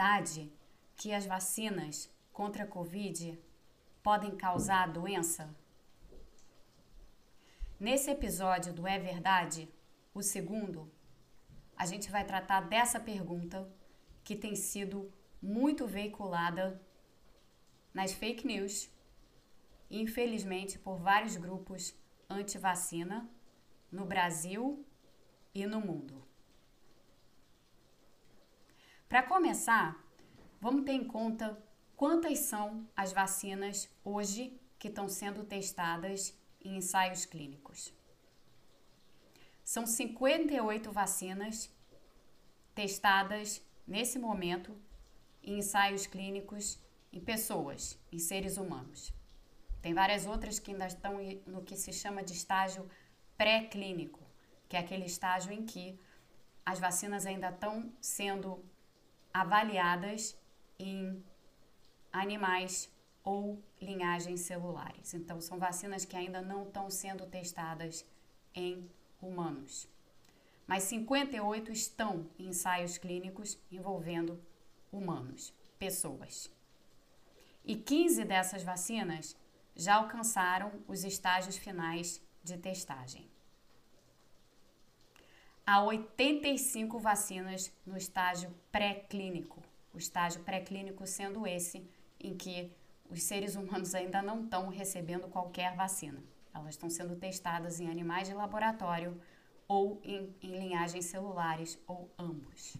verdade que as vacinas contra a Covid podem causar a doença? Nesse episódio do É Verdade, o segundo, a gente vai tratar dessa pergunta que tem sido muito veiculada nas fake news, infelizmente por vários grupos anti-vacina no Brasil e no mundo. Para começar, vamos ter em conta quantas são as vacinas hoje que estão sendo testadas em ensaios clínicos. São 58 vacinas testadas nesse momento em ensaios clínicos em pessoas, em seres humanos. Tem várias outras que ainda estão no que se chama de estágio pré-clínico, que é aquele estágio em que as vacinas ainda estão sendo avaliadas em animais ou linhagens celulares. Então, são vacinas que ainda não estão sendo testadas em humanos. Mas 58 estão em ensaios clínicos envolvendo humanos, pessoas. E 15 dessas vacinas já alcançaram os estágios finais de testagem. Há 85 vacinas no estágio pré-clínico, o estágio pré-clínico sendo esse em que os seres humanos ainda não estão recebendo qualquer vacina. Elas estão sendo testadas em animais de laboratório ou em, em linhagens celulares ou ambos.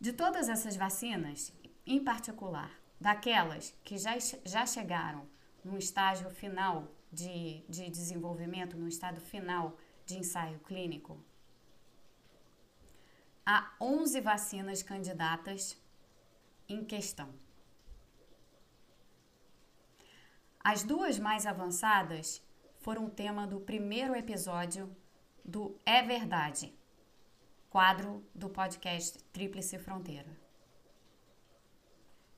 De todas essas vacinas, em particular, daquelas que já, já chegaram no estágio final de, de desenvolvimento, no estado final de ensaio clínico, há 11 vacinas candidatas em questão. As duas mais avançadas foram tema do primeiro episódio do É Verdade, quadro do podcast Tríplice Fronteira.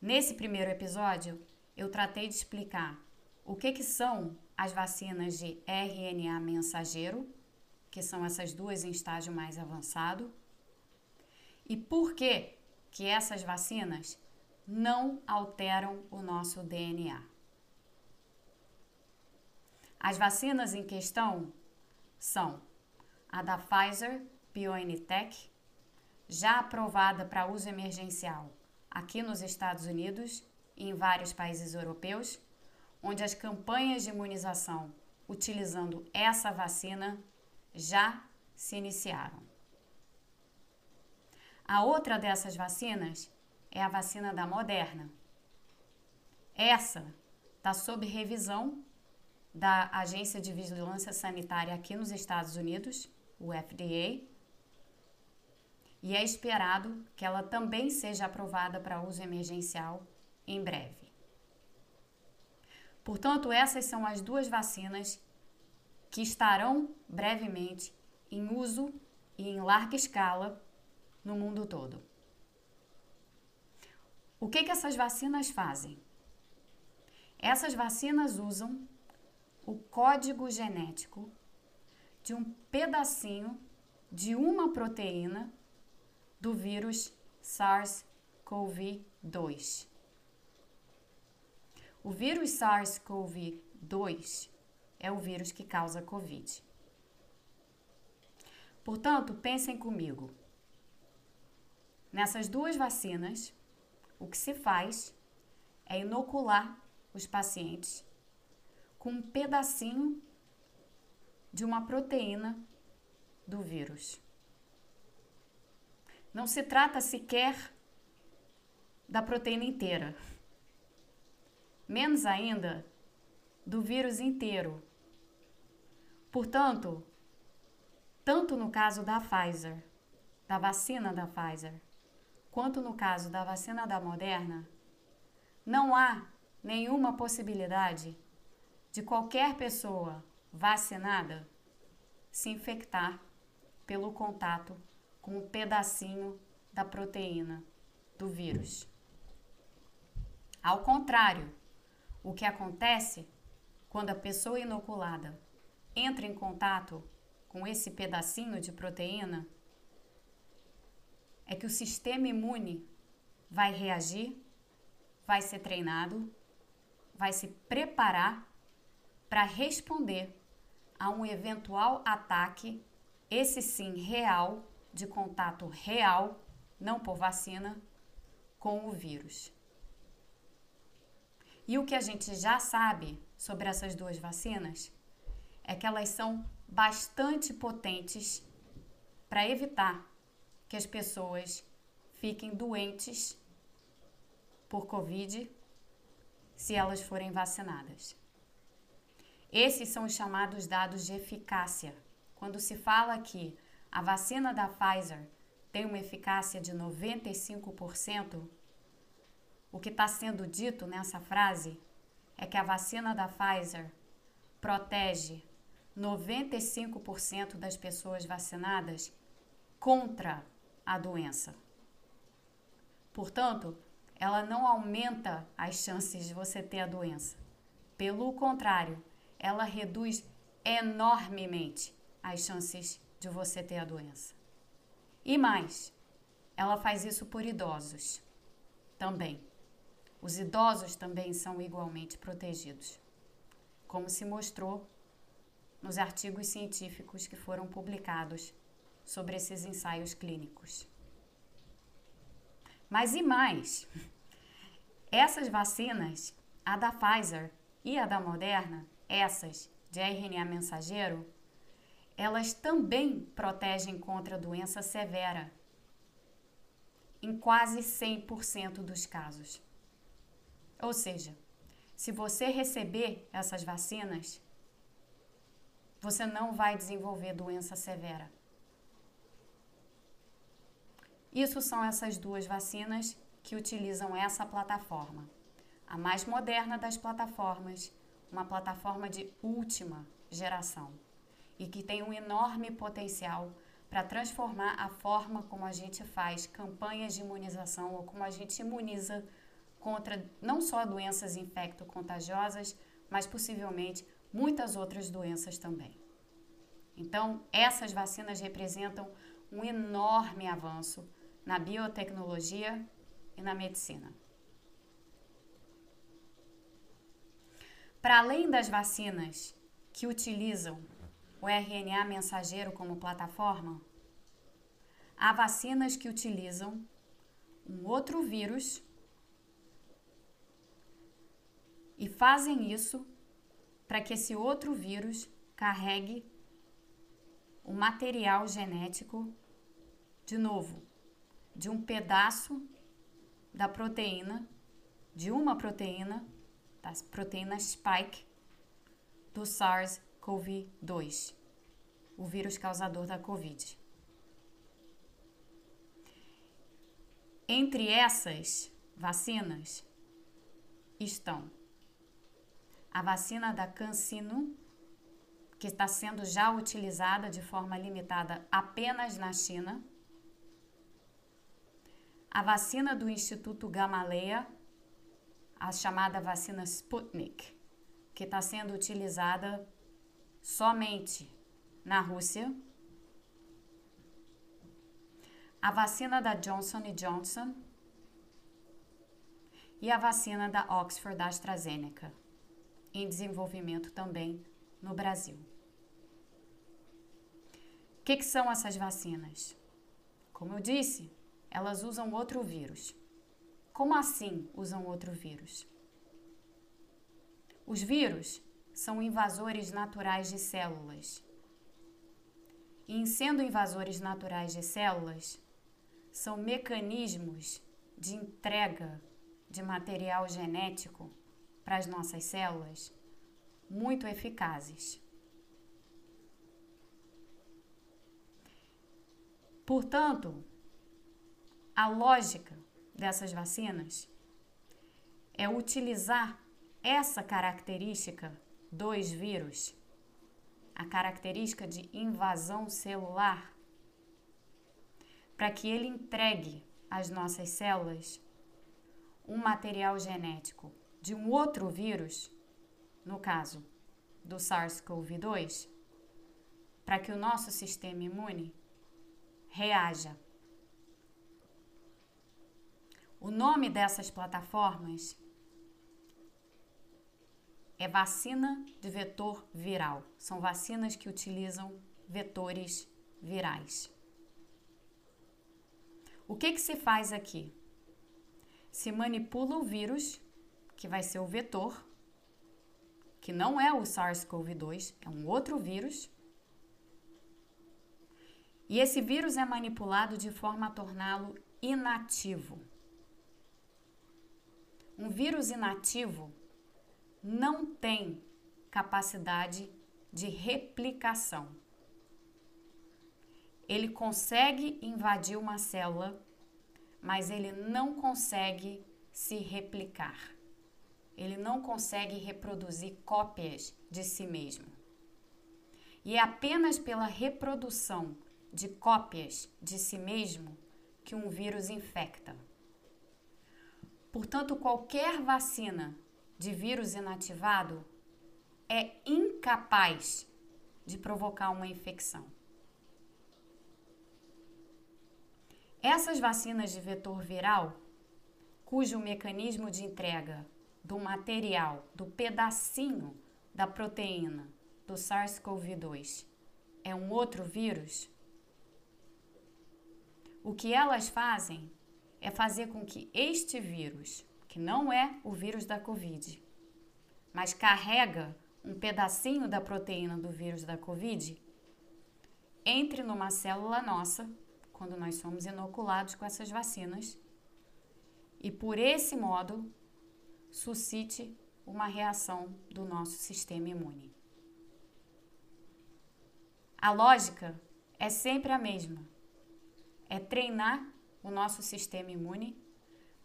Nesse primeiro episódio, eu tratei de explicar o que, que são as vacinas de RNA mensageiro, que são essas duas em estágio mais avançado, e por que, que essas vacinas não alteram o nosso DNA. As vacinas em questão são a da Pfizer BioNTech, já aprovada para uso emergencial aqui nos Estados Unidos e em vários países europeus, onde as campanhas de imunização utilizando essa vacina já se iniciaram. A outra dessas vacinas é a vacina da Moderna. Essa está sob revisão da Agência de Vigilância Sanitária aqui nos Estados Unidos, o FDA, e é esperado que ela também seja aprovada para uso emergencial em breve. Portanto, essas são as duas vacinas que estarão brevemente em uso e em larga escala no mundo todo. O que, que essas vacinas fazem? Essas vacinas usam o código genético de um pedacinho de uma proteína do vírus SARS-CoV-2. O vírus SARS-CoV-2 é o vírus que causa Covid. Portanto, pensem comigo. Nessas duas vacinas, o que se faz é inocular os pacientes com um pedacinho de uma proteína do vírus. Não se trata sequer da proteína inteira, menos ainda do vírus inteiro. Portanto, tanto no caso da Pfizer, da vacina da Pfizer, quanto no caso da vacina da Moderna, não há nenhuma possibilidade de qualquer pessoa vacinada se infectar pelo contato com um pedacinho da proteína do vírus. Ao contrário, o que acontece quando a pessoa inoculada entra em contato com esse pedacinho de proteína é que o sistema imune vai reagir, vai ser treinado, vai se preparar para responder a um eventual ataque, esse sim real, de contato real, não por vacina, com o vírus. E o que a gente já sabe sobre essas duas vacinas é que elas são bastante potentes para evitar que as pessoas fiquem doentes por Covid se elas forem vacinadas. Esses são os chamados dados de eficácia. Quando se fala que a vacina da Pfizer tem uma eficácia de 95%, o que está sendo dito nessa frase é que a vacina da Pfizer protege 95% das pessoas vacinadas contra a doença. Portanto, ela não aumenta as chances de você ter a doença. Pelo contrário, ela reduz enormemente as chances de você ter a doença. E mais, ela faz isso por idosos também. Os idosos também são igualmente protegidos, como se mostrou nos artigos científicos que foram publicados sobre esses ensaios clínicos. Mas e mais? Essas vacinas, a da Pfizer e a da Moderna, essas de RNA mensageiro, elas também protegem contra doença severa em quase 100% dos casos. Ou seja, se você receber essas vacinas, você não vai desenvolver doença severa. Isso são essas duas vacinas que utilizam essa plataforma. A mais moderna das plataformas, uma plataforma de última geração e que tem um enorme potencial para transformar a forma como a gente faz campanhas de imunização ou como a gente imuniza contra não só doenças infecto-contagiosas, mas possivelmente muitas outras doenças também. Então, essas vacinas representam um enorme avanço na biotecnologia e na medicina. Para além das vacinas que utilizam o RNA mensageiro como plataforma, há vacinas que utilizam um outro vírus e fazem isso para que esse outro vírus carregue o material genético, de novo, de um pedaço da proteína, de uma proteína, das proteínas spike do SARS-CoV-2, o vírus causador da Covid. Entre essas vacinas estão a vacina da CanSino, que está sendo já utilizada de forma limitada apenas na China, a vacina do Instituto Gamaleya, a chamada vacina Sputnik, que está sendo utilizada somente na Rússia, a vacina da Johnson Johnson. E a vacina da Oxford AstraZeneca, em desenvolvimento também no Brasil. O que, que são essas vacinas? Como eu disse, elas usam outro vírus. Como assim usam outro vírus? Os vírus são invasores naturais de células. E em sendo invasores naturais de células, são mecanismos de entrega de material genético para as nossas células muito eficazes. Portanto, a lógica dessas vacinas é utilizar essa característica dos vírus, a característica de invasão celular, para que ele entregue às nossas células um material genético de um outro vírus, no caso do SARS-CoV-2, para que o nosso sistema imune reaja. O nome dessas plataformas é vacina de vetor viral. São vacinas que utilizam vetores virais. O que, que se faz aqui? Se manipula o vírus, que vai ser o vetor, que não é o SARS-CoV-2, é um outro vírus. E esse vírus é manipulado de forma a torná-lo inativo. Um vírus inativo não tem capacidade de replicação ele consegue invadir uma célula, mas ele não consegue se replicar. Ele não consegue reproduzir cópias de si mesmo. E é apenas pela reprodução de cópias de si mesmo que um vírus infecta. Portanto, qualquer vacina de vírus inativado é incapaz de provocar uma infecção. Essas vacinas de vetor viral, cujo mecanismo de entrega do material, do pedacinho da proteína do SARS-CoV-2 é um outro vírus, o que elas fazem é fazer com que este vírus, que não é o vírus da Covid, mas carrega um pedacinho da proteína do vírus da Covid, entre numa célula nossa quando nós somos inoculados com essas vacinas e, por esse modo, suscite uma reação do nosso sistema imune. A lógica é sempre a mesma: é treinar o nosso sistema imune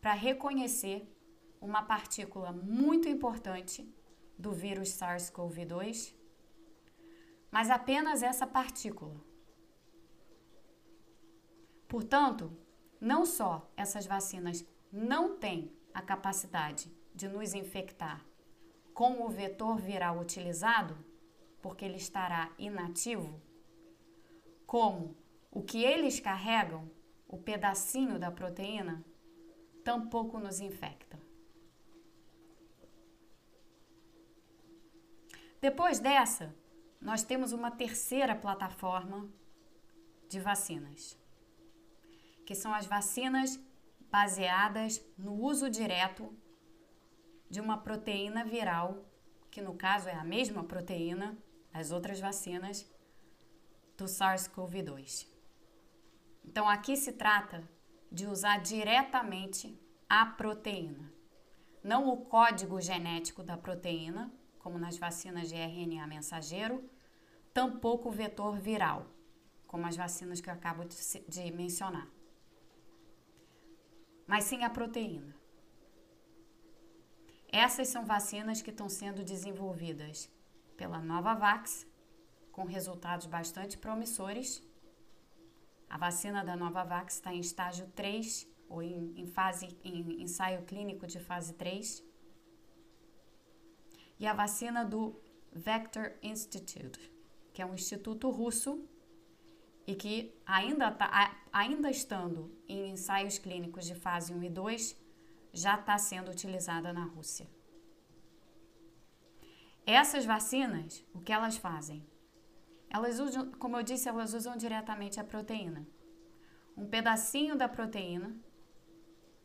para reconhecer uma partícula muito importante do vírus SARS-CoV-2, mas apenas essa partícula Portanto, não só essas vacinas não têm a capacidade de nos infectar com o vetor viral utilizado, porque ele estará inativo, como o que eles carregam, o pedacinho da proteína, tampouco nos infecta. Depois dessa, nós temos uma terceira plataforma de vacinas que são as vacinas baseadas no uso direto de uma proteína viral, que no caso é a mesma proteína das outras vacinas do SARS-CoV-2. Então aqui se trata de usar diretamente a proteína, não o código genético da proteína, como nas vacinas de RNA mensageiro, tampouco o vetor viral, como as vacinas que eu acabo de mencionar mas sim a proteína. Essas são vacinas que estão sendo desenvolvidas pela Novavax, com resultados bastante promissores. A vacina da Novavax está em estágio 3, ou em, em, fase, em ensaio clínico de fase 3. E a vacina do Vector Institute, que é um instituto russo e que ainda, tá, ainda estando em ensaios clínicos de fase 1 e 2, já está sendo utilizada na Rússia. Essas vacinas, o que elas fazem? Elas usam, como eu disse, elas usam diretamente a proteína. Um pedacinho da proteína,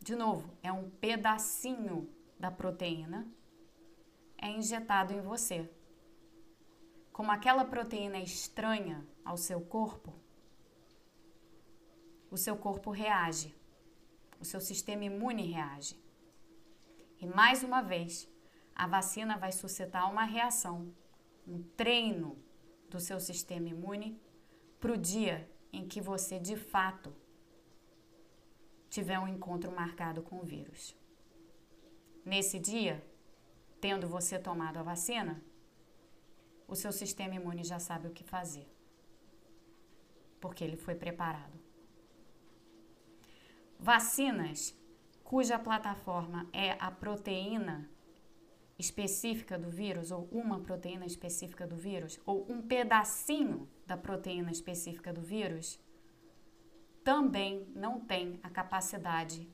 de novo, é um pedacinho da proteína, é injetado em você. Como aquela proteína é estranha ao seu corpo, o seu corpo reage, o seu sistema imune reage. E mais uma vez, a vacina vai suscitar uma reação, um treino do seu sistema imune para o dia em que você de fato tiver um encontro marcado com o vírus. Nesse dia, tendo você tomado a vacina, o seu sistema imune já sabe o que fazer, porque ele foi preparado. Vacinas cuja plataforma é a proteína específica do vírus, ou uma proteína específica do vírus, ou um pedacinho da proteína específica do vírus, também não tem a capacidade,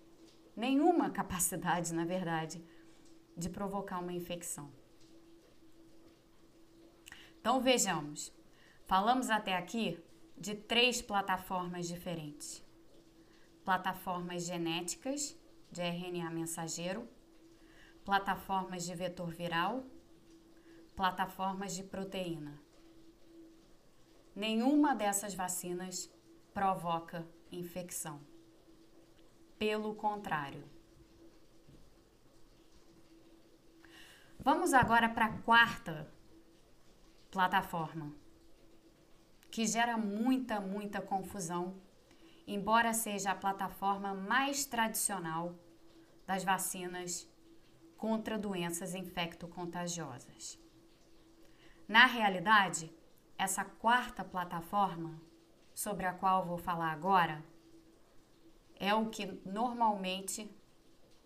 nenhuma capacidade, na verdade, de provocar uma infecção. Então vejamos, falamos até aqui de três plataformas diferentes: plataformas genéticas de RNA mensageiro, plataformas de vetor viral, plataformas de proteína. Nenhuma dessas vacinas provoca infecção. Pelo contrário. Vamos agora para a quarta plataforma, que gera muita, muita confusão, embora seja a plataforma mais tradicional das vacinas contra doenças infecto-contagiosas. Na realidade, essa quarta plataforma, sobre a qual vou falar agora, é o que normalmente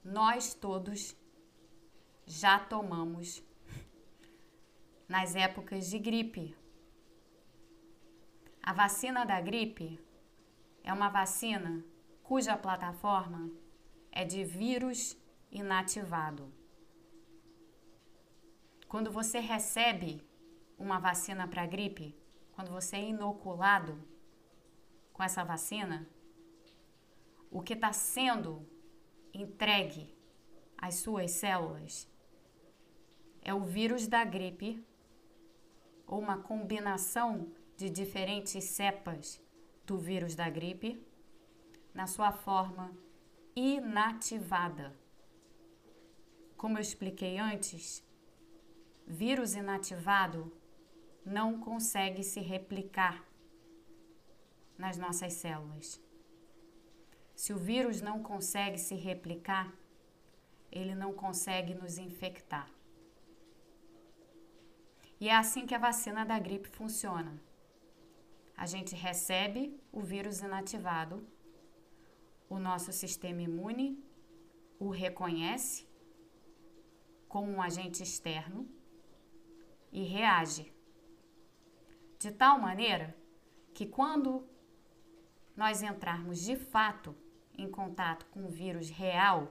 nós todos já tomamos nas épocas de gripe. A vacina da gripe é uma vacina cuja plataforma é de vírus inativado. Quando você recebe uma vacina para gripe, quando você é inoculado com essa vacina, o que está sendo entregue às suas células é o vírus da gripe ou uma combinação de diferentes cepas do vírus da gripe na sua forma inativada. Como eu expliquei antes, vírus inativado não consegue se replicar nas nossas células. Se o vírus não consegue se replicar, ele não consegue nos infectar. E é assim que a vacina da gripe funciona. A gente recebe o vírus inativado, o nosso sistema imune o reconhece como um agente externo e reage. De tal maneira que quando nós entrarmos de fato em contato com o vírus real,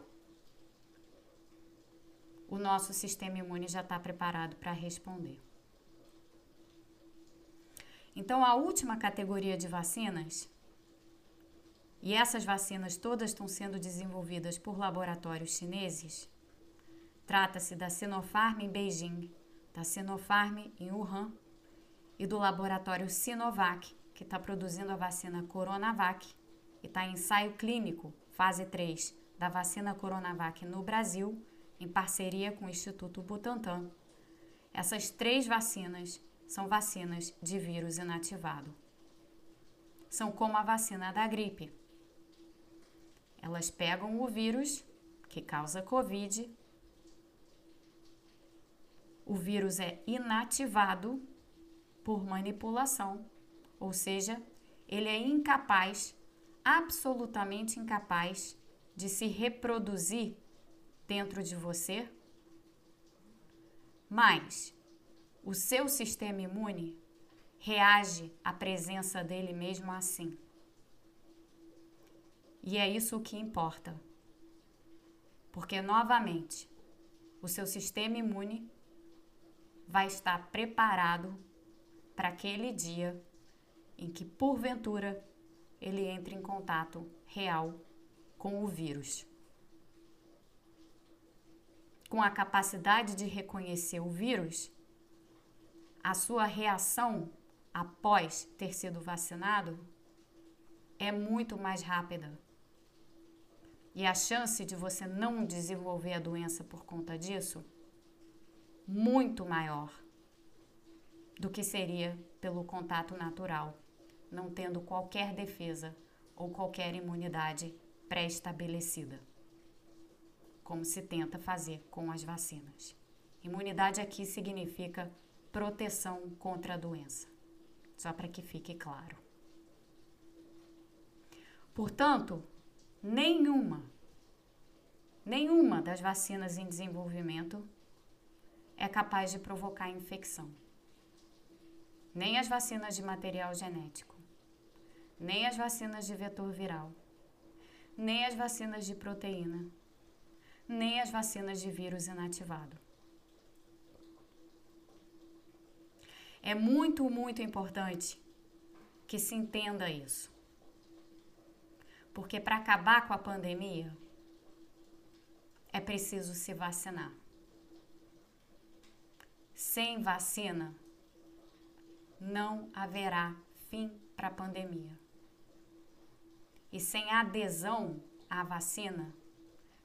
o nosso sistema imune já está preparado para responder. Então, a última categoria de vacinas, e essas vacinas todas estão sendo desenvolvidas por laboratórios chineses, trata-se da Sinopharm em Beijing, da Sinopharm em Wuhan e do laboratório Sinovac, que está produzindo a vacina Coronavac e está em ensaio clínico, fase 3, da vacina Coronavac no Brasil, em parceria com o Instituto Butantan. Essas três vacinas são vacinas de vírus inativado. São como a vacina da gripe. Elas pegam o vírus que causa Covid o vírus é inativado por manipulação, ou seja, ele é incapaz, absolutamente incapaz, de se reproduzir dentro de você, mas o seu sistema imune reage à presença dele mesmo assim. E é isso que importa. Porque, novamente, o seu sistema imune vai estar preparado para aquele dia em que, porventura, ele entre em contato real com o vírus. Com a capacidade de reconhecer o vírus, a sua reação após ter sido vacinado é muito mais rápida. E a chance de você não desenvolver a doença por conta disso muito maior do que seria pelo contato natural, não tendo qualquer defesa ou qualquer imunidade pré-estabelecida, como se tenta fazer com as vacinas. Imunidade aqui significa proteção contra a doença, só para que fique claro. Portanto, nenhuma, nenhuma das vacinas em desenvolvimento é capaz de provocar infecção. Nem as vacinas de material genético, nem as vacinas de vetor viral, nem as vacinas de proteína, nem as vacinas de vírus inativado. É muito, muito importante que se entenda isso. Porque para acabar com a pandemia, é preciso se vacinar. Sem vacina, não haverá fim para a pandemia. E sem adesão à vacina,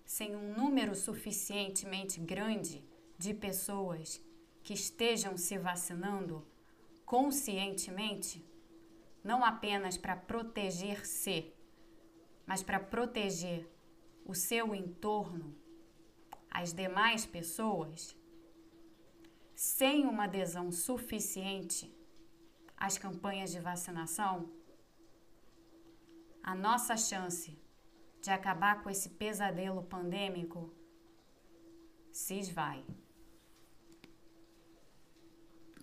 sem um número suficientemente grande de pessoas que estejam se vacinando conscientemente, não apenas para proteger-se, mas para proteger o seu entorno, as demais pessoas, sem uma adesão suficiente às campanhas de vacinação, a nossa chance de acabar com esse pesadelo pandêmico se esvai.